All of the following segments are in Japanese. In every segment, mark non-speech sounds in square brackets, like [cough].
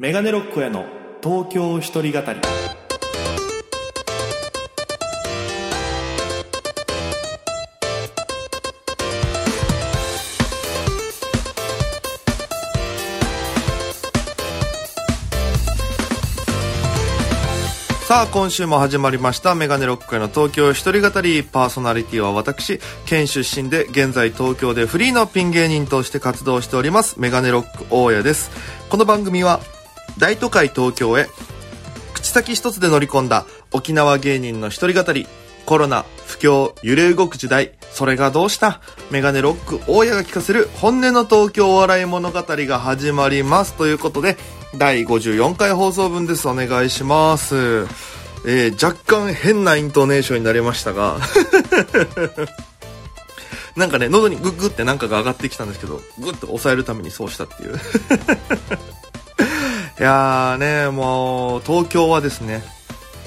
メガネロックへの東京一人語り。さあ今週も始まりましたメガネロックへの東京一人語り。パーソナリティは私県出身で現在東京でフリーのピン芸人として活動しておりますメガネロック大家です。この番組は大都会東京へ。口先一つで乗り込んだ沖縄芸人の一人語り。コロナ不況揺れ動く時代。それがどうした？メガネロック大家が聞かせる本音の東京お笑い物語が始まります。ということで第54回放送分です。お願いします。えー、若干変なイントネーションになりましたが。[laughs] なんかね、喉にグッグってなんかが上がってきたんですけど、グッと抑えるためにそうしたっていう。いやーね、もう、東京はですね、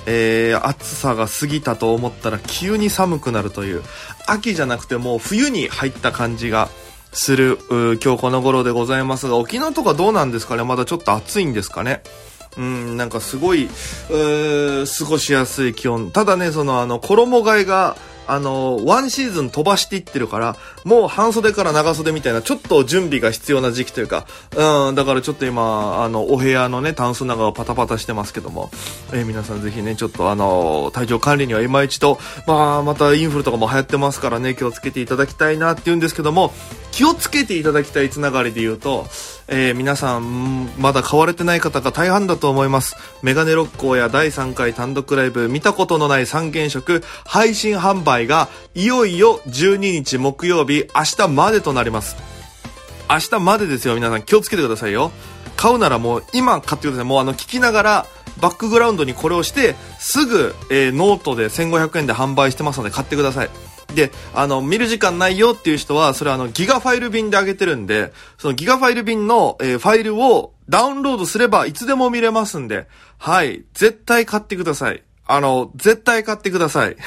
えー、暑さが過ぎたと思ったら急に寒くなるという、秋じゃなくてもう冬に入った感じがする、今日この頃でございますが、沖縄とかどうなんですかね？まだちょっと暑いんですかね？うん、なんかすごい、過ごしやすい気温。ただね、その、あの、衣替えが、あの、ワンシーズン飛ばしていってるから、もう半袖から長袖みたいな、ちょっと準備が必要な時期というか、うん、だからちょっと今、あの、お部屋のね、タンスの中をパタパタしてますけども、えー、皆さんぜひね、ちょっとあの、体調管理には今一度、まあ、またインフルとかも流行ってますからね、気をつけていただきたいなって言うんですけども、気をつけていただきたいつながりで言うと、えー、皆さん、まだ買われてない方が大半だと思います。メガネロッコーや第3回単独ライブ、見たことのない三原色、配信販売が、いよいよ12日木曜日、明日までとなります。明日までですよ、皆さん気をつけてくださいよ。買うならもう今買ってください。もうあの、聞きながら、バックグラウンドにこれをして、すぐ、えー、ノートで1500円で販売してますので買ってください。で、あの、見る時間ないよっていう人は、それあの、ギガファイル便で上げてるんで、そのギガファイル便の、えー、ファイルをダウンロードすればいつでも見れますんで、はい、絶対買ってください。あの、絶対買ってください。[laughs]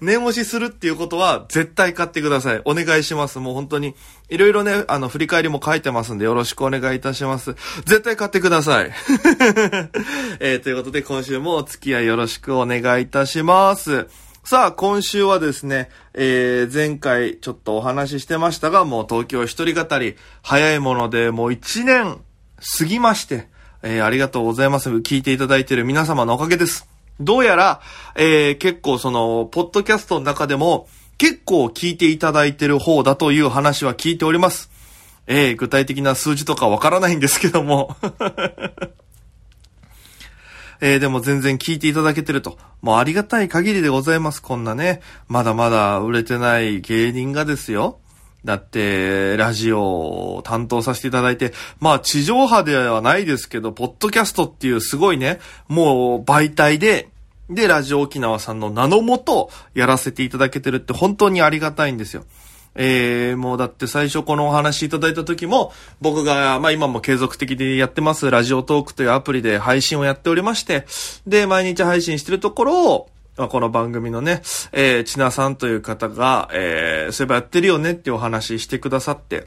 念押しするっていうことは絶対買ってください。お願いします。もう本当に、いろいろね、あの、振り返りも書いてますんでよろしくお願いいたします。絶対買ってください。[laughs] えー、ということで今週もお付き合いよろしくお願いいたします。さあ、今週はですね、えー、前回ちょっとお話ししてましたが、もう東京一人語り、早いものでもう一年過ぎまして、えー、ありがとうございます。聞いていただいている皆様のおかげです。どうやら、えー、結構その、ポッドキャストの中でも、結構聞いていただいてる方だという話は聞いております。えー、具体的な数字とかわからないんですけども [laughs] えー、でも全然聞いていただけてると。もうありがたい限りでございます。こんなね、まだまだ売れてない芸人がですよ。だって、ラジオを担当させていただいて、まあ地上波ではないですけど、ポッドキャストっていうすごいね、もう媒体で、で、ラジオ沖縄さんの名のもとやらせていただけてるって本当にありがたいんですよ。えー、もうだって最初このお話いただいた時も、僕が、まあ今も継続的でやってます、ラジオトークというアプリで配信をやっておりまして、で、毎日配信してるところを、まあ、この番組のね、えー、ちなさんという方が、えー、そういえばやってるよねっていうお話してくださって、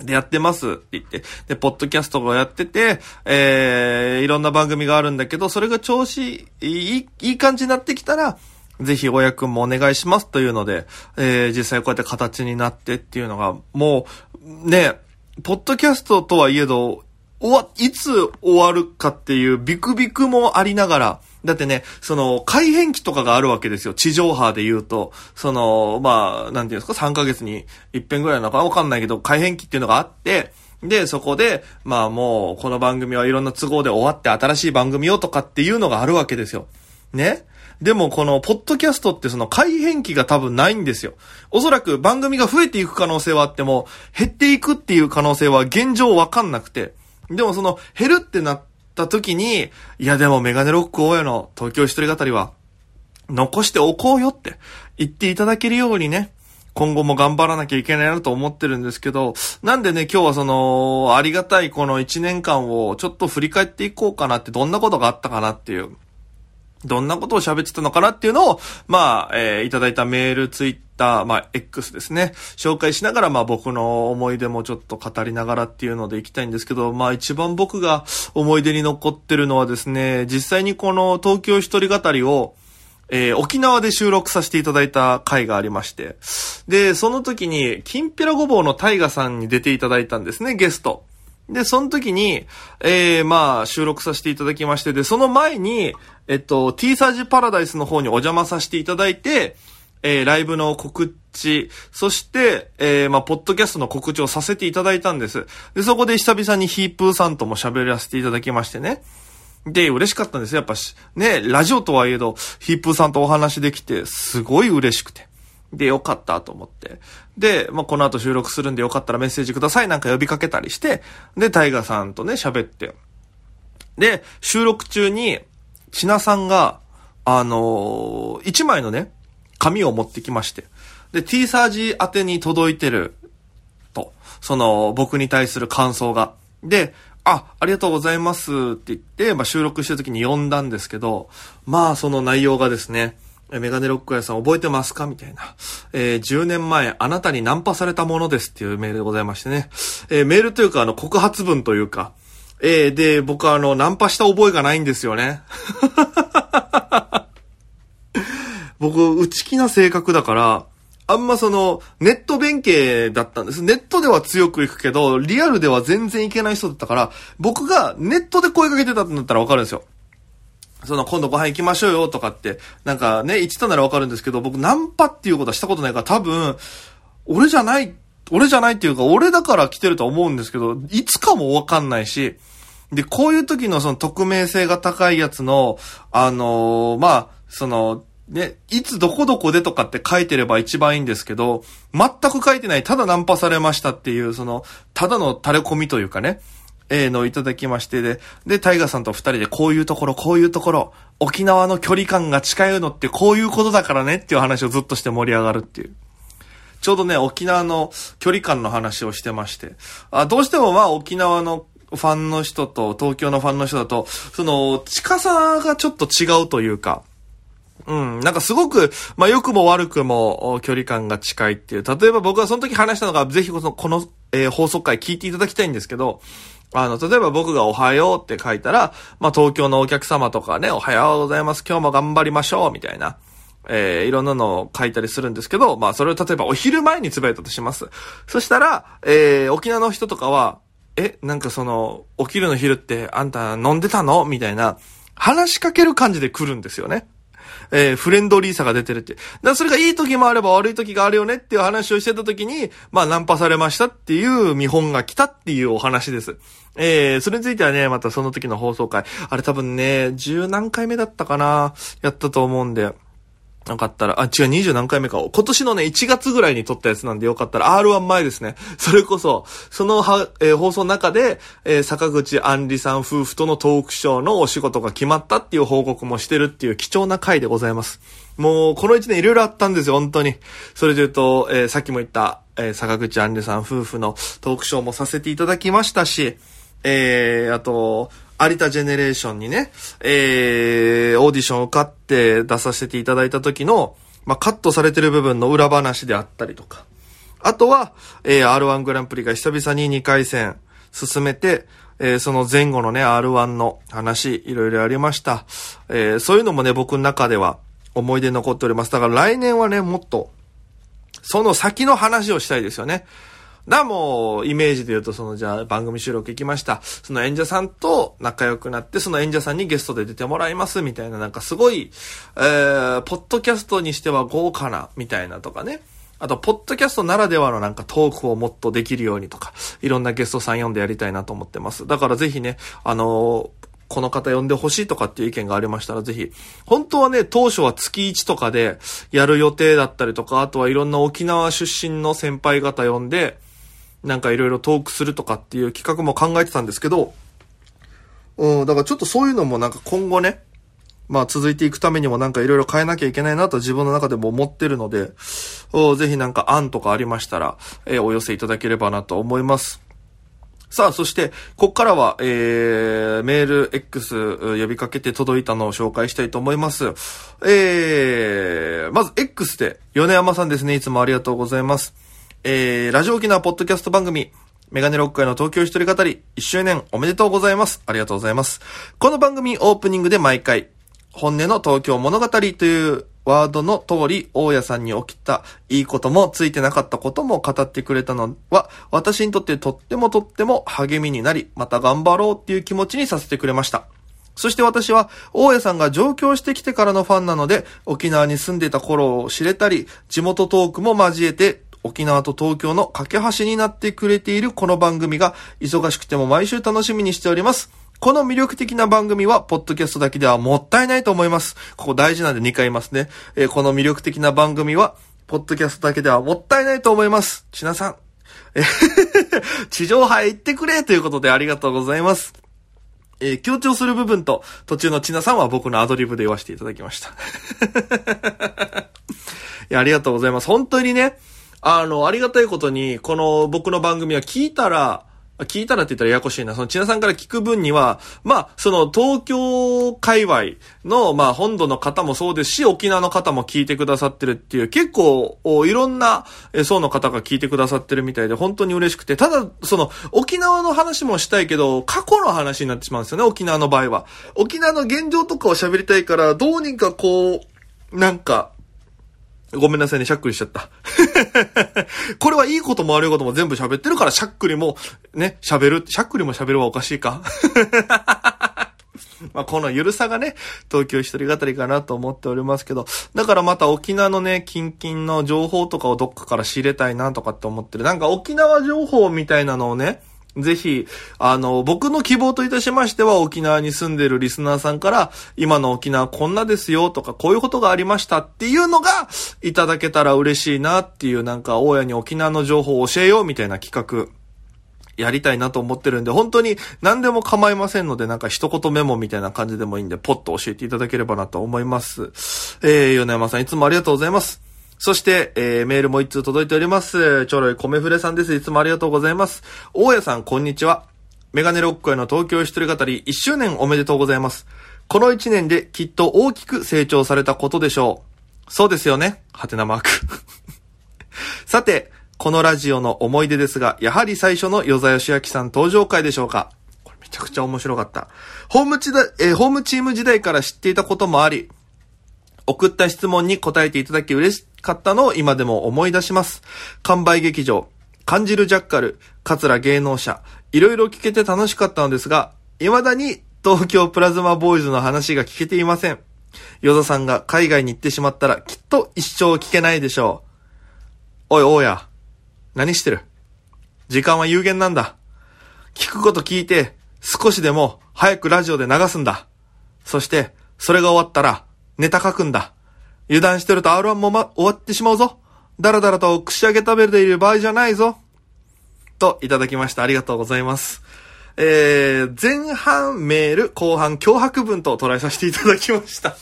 で、やってますって言って、で、ポッドキャストをやってて、えー、いろんな番組があるんだけど、それが調子いい、いい感じになってきたら、ぜひ親くんもお願いしますというので、えー、実際こうやって形になってっていうのが、もう、ね、ポッドキャストとはいえど、終わ、いつ終わるかっていうビクビクもありながら、だってね、その、改変期とかがあるわけですよ。地上波で言うと。その、まあ、なんていうんですか、3ヶ月に一遍ぐらいなのか？わかんないけど、改変期っていうのがあって、で、そこで、まあもう、この番組はいろんな都合で終わって新しい番組をとかっていうのがあるわけですよ。ね？でもこの、ポッドキャストってその改変期が多分ないんですよ。おそらく番組が増えていく可能性はあっても、減っていくっていう可能性は現状わかんなくて。でもその、減るってなった時に、いやでもメガネロック大家の東京一人語りは、残しておこうよって。言っていただけるようにね、今後も頑張らなきゃいけないなと思ってるんですけど、なんでね、今日はその、ありがたいこの1年間をちょっと振り返っていこうかなって、どんなことがあったかなっていう。どんなことを喋ってたのかなっていうのを、まあ、えー、いただいたメール、ツイッター、まあ、X ですね。紹介しながら、まあ、僕の思い出もちょっと語りながらっていうのでいきたいんですけど、まあ、一番僕が思い出に残ってるのはですね、実際にこの東京一人語りを、えー、沖縄で収録させていただいた回がありまして。で、その時に、きんぴらごぼうのタイガさんに出ていただいたんですね、ゲスト。で、その時に、えー、まあ、収録させていただきまして、で、その前に、えっと、T サージパラダイスの方にお邪魔させていただいて、えー、ライブの告知、そして、えー、まあ、ポッドキャストの告知をさせていただいたんです。で、そこで久々にヒープーさんとも喋らせていただきましてね。で、嬉しかったんですよ。やっぱし、ね、ラジオとはいえど、ヒープーさんとお話できて、すごい嬉しくて。で、よかったと思って。で、まあ、この後収録するんでよかったらメッセージくださいなんか呼びかけたりして、で、タイガさんとね、喋って。で、収録中に、ちなさんが、あのー、一枚のね、紙を持ってきまして。で、T サージ宛てに届いてる、と。その、僕に対する感想が。で、あ、ありがとうございますって言って、まあ、収録してる時に読んだんですけど、まあ、その内容がですね、メガネロック屋さん覚えてますか？みたいな。えー、10年前あなたにナンパされたものですっていうメールでございましてね。えー、メールというかあの告発文というか、えー、で、僕はあの、ナンパした覚えがないんですよね。[laughs] 僕、内気な性格だから、あんまその、ネット弁慶だったんです。ネットでは強くいくけど、リアルでは全然いけない人だったから、僕がネットで声かけてたんだったらわかるんですよ。その、今度ご飯行きましょうよとかって、なんかね、言ってたならわかるんですけど、僕ナンパっていうことはしたことないから多分、俺じゃない、俺じゃないっていうか、俺だから来てると思うんですけど、いつかもわかんないし、で、こういう時のその匿名性が高いやつの、あのー、まあ、その、ね、いつどこどこでとかって書いてれば一番いいんですけど、全く書いてない、ただナンパされましたっていう、その、ただの垂れ込みというかね、えー、のいただきましてで、で、タイガーさんと二人でこういうところ、こういうところ、沖縄の距離感が近いのってこういうことだからねっていう話をずっとして盛り上がるっていう。ちょうどね、沖縄の距離感の話をしてまして。あどうしてもまあ沖縄のファンの人と東京のファンの人だと、その近さがちょっと違うというか、うん。なんかすごく、まあ、良くも悪くも距離感が近いっていう。例えば僕はその時話したのが、ぜひこの、この、えー、放送回聞いていただきたいんですけど、あの、例えば僕がおはようって書いたら、まあ、東京のお客様とかね、おはようございます。今日も頑張りましょう。みたいな。えー、いろんなのを書いたりするんですけど、まあ、それを例えばお昼前につぶやいたとします。そしたら、えー、沖縄の人とかは、え、なんかその、お昼の昼ってあんた飲んでたの？みたいな、話しかける感じで来るんですよね。えー、フレンドリーさが出てるって。だからそれがいい時もあれば悪い時があるよねっていう話をしてた時に、まあナンパされましたっていう見本が来たっていうお話です。えー、それについてはね、またその時の放送回、あれ多分ね、十何回目だったかな、やったと思うんで、よかったら、あ、違う、20何回目か。今年のね、1月ぐらいに撮ったやつなんでよかったら、R1 前ですね。[laughs] それこそ、そのは、えー、放送の中で、えー、坂口杏里さん夫婦とのトークショーのお仕事が決まったっていう報告もしてるっていう貴重な回でございます。もう、この1年いろいろあったんですよ、本当に。それで言うと、えー、さっきも言った、えー、坂口杏里さん夫婦のトークショーもさせていただきましたし、えー、あと、有田ジェネレーションにね、えー、オーディションを受かって出させていただいた時の、まあ、カットされてる部分の裏話であったりとか。あとは、えー、R1 グランプリが久々に2回戦進めて、えー、その前後のね、R1 の話、いろいろありました。えー、そういうのもね、僕の中では思い出残っております。だから来年はね、もっと、その先の話をしたいですよね。だもう、イメージで言うと、その、じゃあ、番組収録行きました。その演者さんと仲良くなって、その演者さんにゲストで出てもらいます、みたいな、なんかすごい、えー、ポッドキャストにしては豪華な、みたいなとかね。あと、ポッドキャストならではのなんかトークをもっとできるようにとか、いろんなゲストさん呼んでやりたいなと思ってます。だからぜひね、あのーこの方呼んでほしいとかっていう意見がありましたら、ぜひ。本当はね、当初は月1とかでやる予定だったりとか、あとはいろんな沖縄出身の先輩方呼んで、なんかいろいろトークするとかっていう企画も考えてたんですけど、うん、だからちょっとそういうのもなんか今後ね、まあ続いていくためにもなんかいろいろ変えなきゃいけないなと自分の中でも思ってるので、ぜひなんか案とかありましたら、えー、お寄せいただければなと思います。さあ、そして、ここからは、えー、メール X 呼びかけて届いたのを紹介したいと思います。えー、まず X で、米山さんですね。いつもありがとうございます。えー、ラジオ沖縄ポッドキャスト番組、メガネロック会の東京一人語り、1周年おめでとうございます。ありがとうございます。この番組オープニングで毎回、本音の東京物語というワードの通り、大家さんに起きたいいこともついてなかったことも語ってくれたのは、私にとってとってもとっても励みになり、また頑張ろうっていう気持ちにさせてくれました。そして私は、大家さんが上京してきてからのファンなので、沖縄に住んでた頃を知れたり、地元トークも交えて、沖縄と東京の架け橋になってくれているこの番組が、忙しくても毎週楽しみにしております。この魅力的な番組は、ポッドキャストだけではもったいないと思います。ここ大事なんで2回言いますね。えー、この魅力的な番組は、ポッドキャストだけではもったいないと思います。ちなさん。え [laughs] 地上波へ行ってくれということでありがとうございます。えー、強調する部分と途中のちなさんは僕のアドリブで言わせていただきました。[laughs] いや、ありがとうございます。本当にね、あの、ありがたいことに、この僕の番組は聞いたら、聞いたらって言ったらややこしいな。その、千奈さんから聞く分には、まあ、その、東京界隈の、まあ、本土の方もそうですし、沖縄の方も聞いてくださってるっていう、結構、いろんな層の方が聞いてくださってるみたいで、本当に嬉しくて、ただ、その、沖縄の話もしたいけど、過去の話になってしまうんですよね、沖縄の場合は。沖縄の現状とかを喋りたいから、どうにかこう、なんか、ごめんなさいね、しゃっくりしちゃった。[laughs] これはいいことも悪いことも全部喋ってるから、しゃっくりも、ね、喋る、しゃっくりも喋るはおかしいか。[laughs] まあ、このゆるさがね、東京一人語りかなと思っておりますけど、だからまた沖縄のね、キンキンの情報とかをどっかから仕入れたいなとかって思ってる。なんか沖縄情報みたいなのをね、ぜひ、あの、僕の希望といたしましては、沖縄に住んでるリスナーさんから、今の沖縄こんなですよとか、こういうことがありましたっていうのが、いただけたら嬉しいなっていう、なんか、大家に沖縄の情報を教えようみたいな企画、やりたいなと思ってるんで、本当に何でも構いませんので、なんか一言メモみたいな感じでもいいんで、ポッと教えていただければなと思います。えー、米山さんいつもありがとうございます。そして、えー、メールも一通届いております。ちょろい米フレさんです。いつもありがとうございます。大家さん、こんにちは。メガネロックへの東京一人語り1周年おめでとうございます。この1年できっと大きく成長されたことでしょう。そうですよね。はてなマーク。[laughs] さて、このラジオの思い出ですが、やはり最初の与座義明さん登場会でしょうか。これめちゃくちゃ面白かった。ホームチだ、えー、ホームチーム時代から知っていたこともあり、送った質問に答えていただき嬉しかったのを今でも思い出します。完売劇場、感じるジャッカル、桂芸能者、いろいろ聞けて楽しかったのですが、未だに東京プラズマボーイズの話が聞けていません。ヨザさんが海外に行ってしまったらきっと一生聞けないでしょう。おい、おや。何してる？時間は有限なんだ。聞くこと聞いて、少しでも早くラジオで流すんだ。そして、それが終わったら、ネタ書くんだ。油断してると R1 もま、終わってしまうぞ。だらだらと串揚げ食べている場合じゃないぞ。と、いただきました。ありがとうございます。えー、前半メール、後半脅迫文と捉えさせていただきました。[laughs]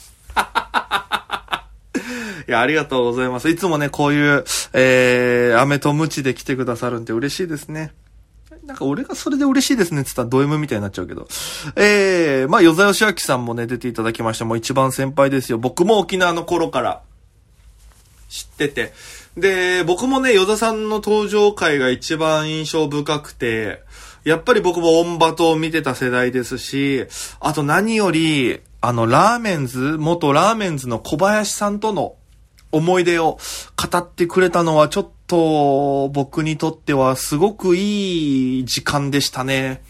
いや、ありがとうございます。いつもね、こういう、えー、飴とムチで来てくださるんで嬉しいですね。なんか俺がそれで嬉しいですねって言ったらド M みたいになっちゃうけど。えー、まあ、与座義明さんもね、出ていただきました。もう一番先輩ですよ。僕も沖縄の頃から知ってて。で、僕もね、与座さんの登場回が一番印象深くて、やっぱり僕もオンバトを見てた世代ですし、あと何より、あの、ラーメンズ、元ラーメンズの小林さんとの思い出を語ってくれたのはちょっと僕にとってはすごくいい時間でしたね。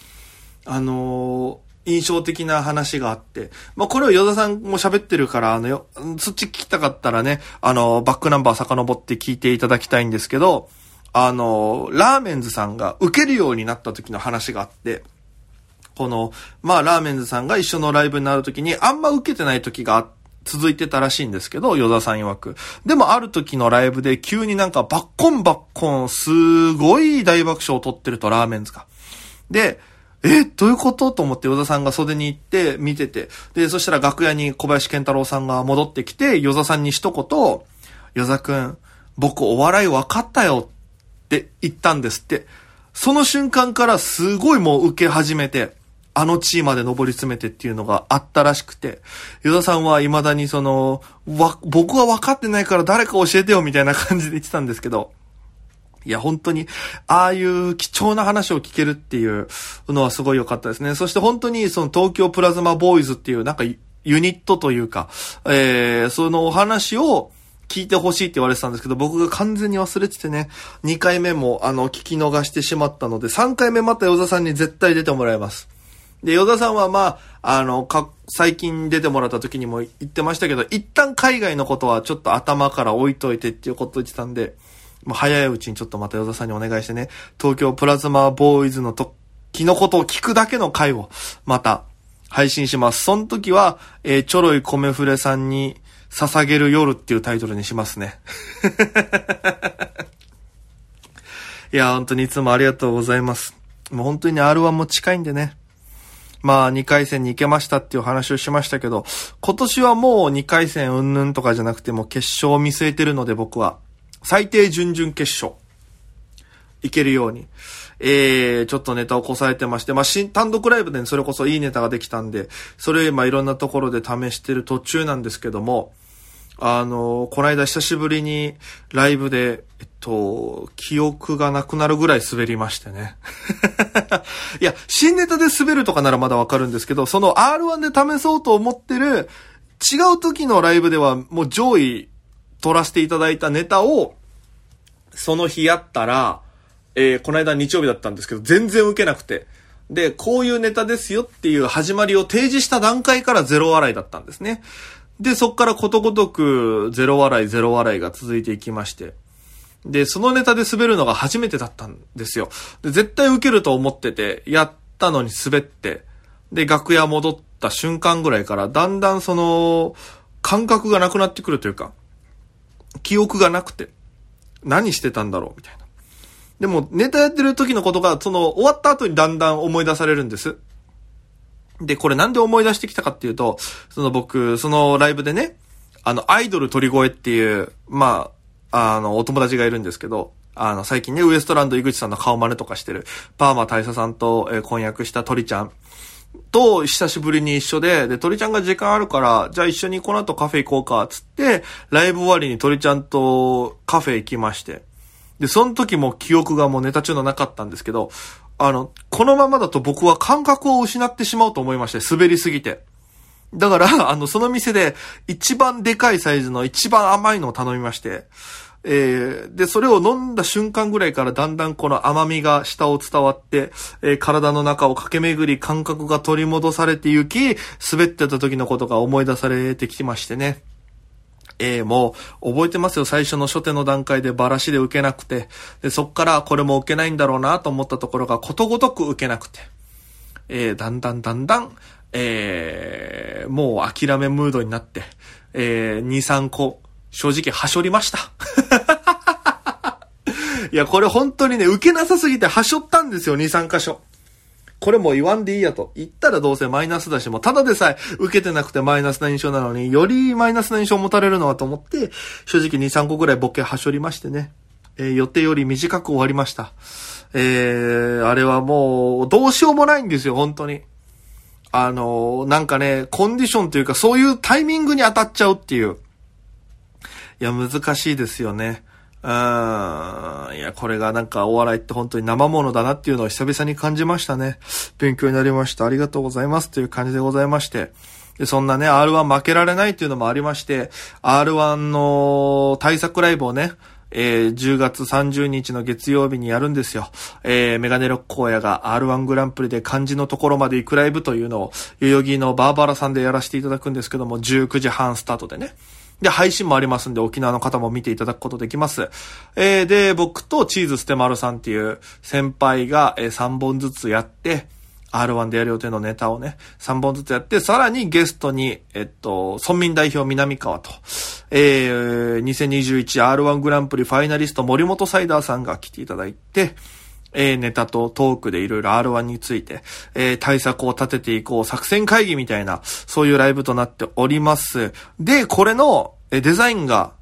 あの印象的な話があって。まあ、これをヨ田さんも喋ってるから、あのよ、そっち聞きたかったらね、あの、バックナンバー遡って聞いていただきたいんですけど、あの、ラーメンズさんが受けるようになった時の話があって、この、まあ、ラーメンズさんが一緒のライブになる時に、あんま受けてない時があって、続いてたらしいんですけど、与田さん曰く。でもある時のライブで急になんかバッコンバッコン、すごい大爆笑を取ってると、ラーメンズが。で、え、どういうこと？と思って与田さんが袖に行って見てて。で、そしたら楽屋に小林健太郎さんが戻ってきて、与田さんに一言、与田くん、僕お笑い分かったよって言ったんですって。その瞬間からすごいもう受け始めて、あの地位まで上り詰めてっていうのがあったらしくて、ユダさんは未だにその、わ、僕は分かってないから誰か教えてよみたいな感じで言ってたんですけど、いや、本当に、ああいう貴重な話を聞けるっていうのはすごい良かったですね。そして本当にその東京プラズマボーイズっていうなんかユニットというか、えー、そのお話を聞いてほしいって言われてたんですけど、僕が完全に忘れててね、2回目もあの聞き逃してしまったので、3回目また与田さんに絶対出てもらいます。で、与田さんはまあ、あの、か、最近出てもらった時にも言ってましたけど、一旦海外のことはちょっと頭から置いといてっていうこと言ってたんで、もう早いうちにちょっとまた与田さんにお願いしてね、東京プラズマボーイズの時のことを聞くだけの回を、また、配信します。その時は、えー、ちょろい米フレさんに捧げる夜っていうタイトルにしますね。[laughs] いや、本当にいつもありがとうございます。もう本当に R1 も近いんでね。まあ、2回戦に行けましたっていう話をしましたけど、今年はもう2回戦うんぬんとかじゃなくても決勝を見据えてるので僕は。最低準々決勝、いけるように、えー、ちょっとネタをこさえてまして、まあ、新、単独ライブでねそれこそいいネタができたんで、それ今いろんなところで試してる途中なんですけども、あの、この間久しぶりにライブで、えと、記憶がなくなるぐらい滑りましてね。[laughs] いや、新ネタで滑るとかならまだわかるんですけど、その R1 で試そうと思ってる違う時のライブではもう上位撮らせていただいたネタを、その日やったら、えー、この間日曜日だったんですけど、全然受けなくて。で、こういうネタですよっていう始まりを提示した段階からゼロ笑いだったんですね。で、そっからことごとくゼロ笑い、ゼロ笑いが続いていきまして。で、そのネタで滑るのが初めてだったんですよ。で、絶対受けると思ってて、やったのに滑って、で、楽屋戻った瞬間ぐらいから、だんだんその、感覚がなくなってくるというか、記憶がなくて、何してたんだろうみたいな。でも、ネタやってる時のことが、その、終わった後にだんだん思い出されるんです。で、これなんで思い出してきたかっていうと、その僕、そのライブでね、あの、アイドル鳥越っていう、まあ、あの、お友達がいるんですけど、あの、最近ね、ウエストランド井口さんの顔真似とかしてる、パーマ大佐さんと、えー、婚約した鳥ちゃんと久しぶりに一緒で、で、鳥ちゃんが時間あるから、じゃあ一緒にこの後カフェ行こうか、つって、ライブ終わりに鳥ちゃんとカフェ行きまして。で、その時も記憶がもうネタ中のなかったんですけど、あの、このままだと僕は感覚を失ってしまうと思いまして、滑りすぎて。だから、[laughs] あの、その店で一番でかいサイズの一番甘いのを頼みまして、えー、で、それを飲んだ瞬間ぐらいからだんだんこの甘みが下を伝わって、えー、体の中を駆け巡り感覚が取り戻されて行き、滑ってた時のことが思い出されてきましてね。えー、もう、覚えてますよ。最初の初手の段階でバラシで受けなくて。で、そっからこれも受けないんだろうなと思ったところがことごとく受けなくて。えー、だんだんだんだん、えー、もう諦めムードになって、えー、2、3個、正直、はしょりました。[laughs] いや、これ本当にね、受けなさすぎてはしょったんですよ、2、3箇所。これもう言わんでいいやと。言ったらどうせマイナスだし、もうただでさえ受けてなくてマイナスな印象なのに、よりマイナスな印象を持たれるのはと思って、正直2、3個ぐらいボケはしょりましてね。えー、予定より短く終わりました。えー、あれはもう、どうしようもないんですよ、本当に。あのー、なんかね、コンディションというか、そういうタイミングに当たっちゃうっていう。いや、難しいですよね。うん。いや、これがなんかお笑いって本当に生ものだなっていうのを久々に感じましたね。勉強になりました。ありがとうございますという感じでございまして。で、そんなね、R1 負けられないっていうのもありまして、R1 の対策ライブをね、えー、10月30日の月曜日にやるんですよ。えー、メガネロック荒野が R1 グランプリで漢字のところまで行くライブというのを、代々木のバーバラさんでやらせていただくんですけども、19時半スタートでね。で、配信もありますんで、沖縄の方も見ていただくことできます。えー、で、僕とチーズステマルさんっていう先輩が、えー、3本ずつやって、R1 でやる予定のネタをね、3本ずつやって、さらにゲストに、えっと、村民代表南川と、えー、2021R1 グランプリファイナリスト森本サイダーさんが来ていただいて、えー、ネタとトークでいろいろ R1 について、えー、対策を立てていこう、作戦会議みたいな、そういうライブとなっております。で、これの、えデザインが、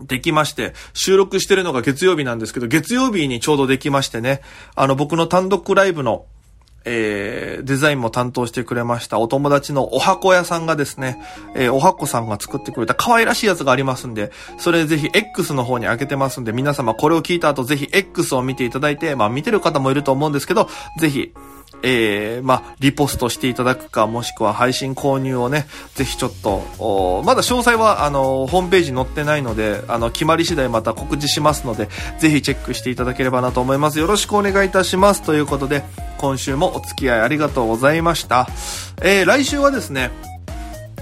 できまして、収録してるのが月曜日なんですけど、月曜日にちょうどできましてね、あの僕の単独ライブの、えー、デザインも担当してくれましたお友達のお箱屋さんがですね、えー、お箱さんが作ってくれた可愛らしいやつがありますんで、それぜひ X の方に開けてますんで、皆様これを聞いた後ぜひ X を見ていただいて、まあ見てる方もいると思うんですけど、ぜひ、えー、まあ、リポストしていただくか、もしくは配信購入をね、ぜひちょっと、まだ詳細は、あの、ホームページ載ってないので、あの、決まり次第また告知しますので、ぜひチェックしていただければなと思います。よろしくお願いいたします。ということで、今週もお付き合いありがとうございました。えー、来週はですね、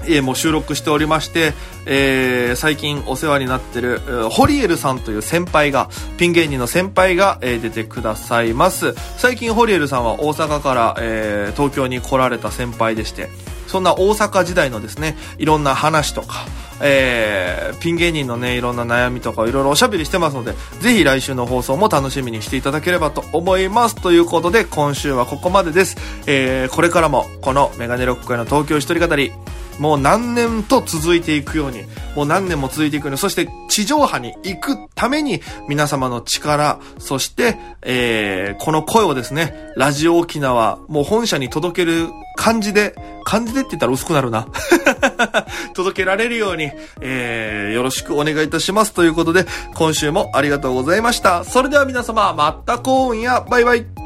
えー、もう収録しておりまして、えー、最近お世話になってる、ホリエルさんという先輩が、ピン芸人の先輩が、えー、出てくださいます。最近ホリエルさんは大阪から、えー、東京に来られた先輩でして、そんな大阪時代のですね、いろんな話とか、えー、ピン芸人のね、いろんな悩みとかいろいろおしゃべりしてますので、ぜひ来週の放送も楽しみにしていただければと思います。ということで、今週はここまでです。えー、これからも、このメガネロック界の東京一人語り、もう何年と続いていくように、もう何年も続いていくように、そして地上波に行くために皆様の力、そして、えー、この声をですね、ラジオ沖縄、もう本社に届ける感じで、感じでって言ったら薄くなるな。[laughs] 届けられるように、えー、よろしくお願いいたします。ということで、今週もありがとうございました。それでは皆様、また今夜、バイバイ。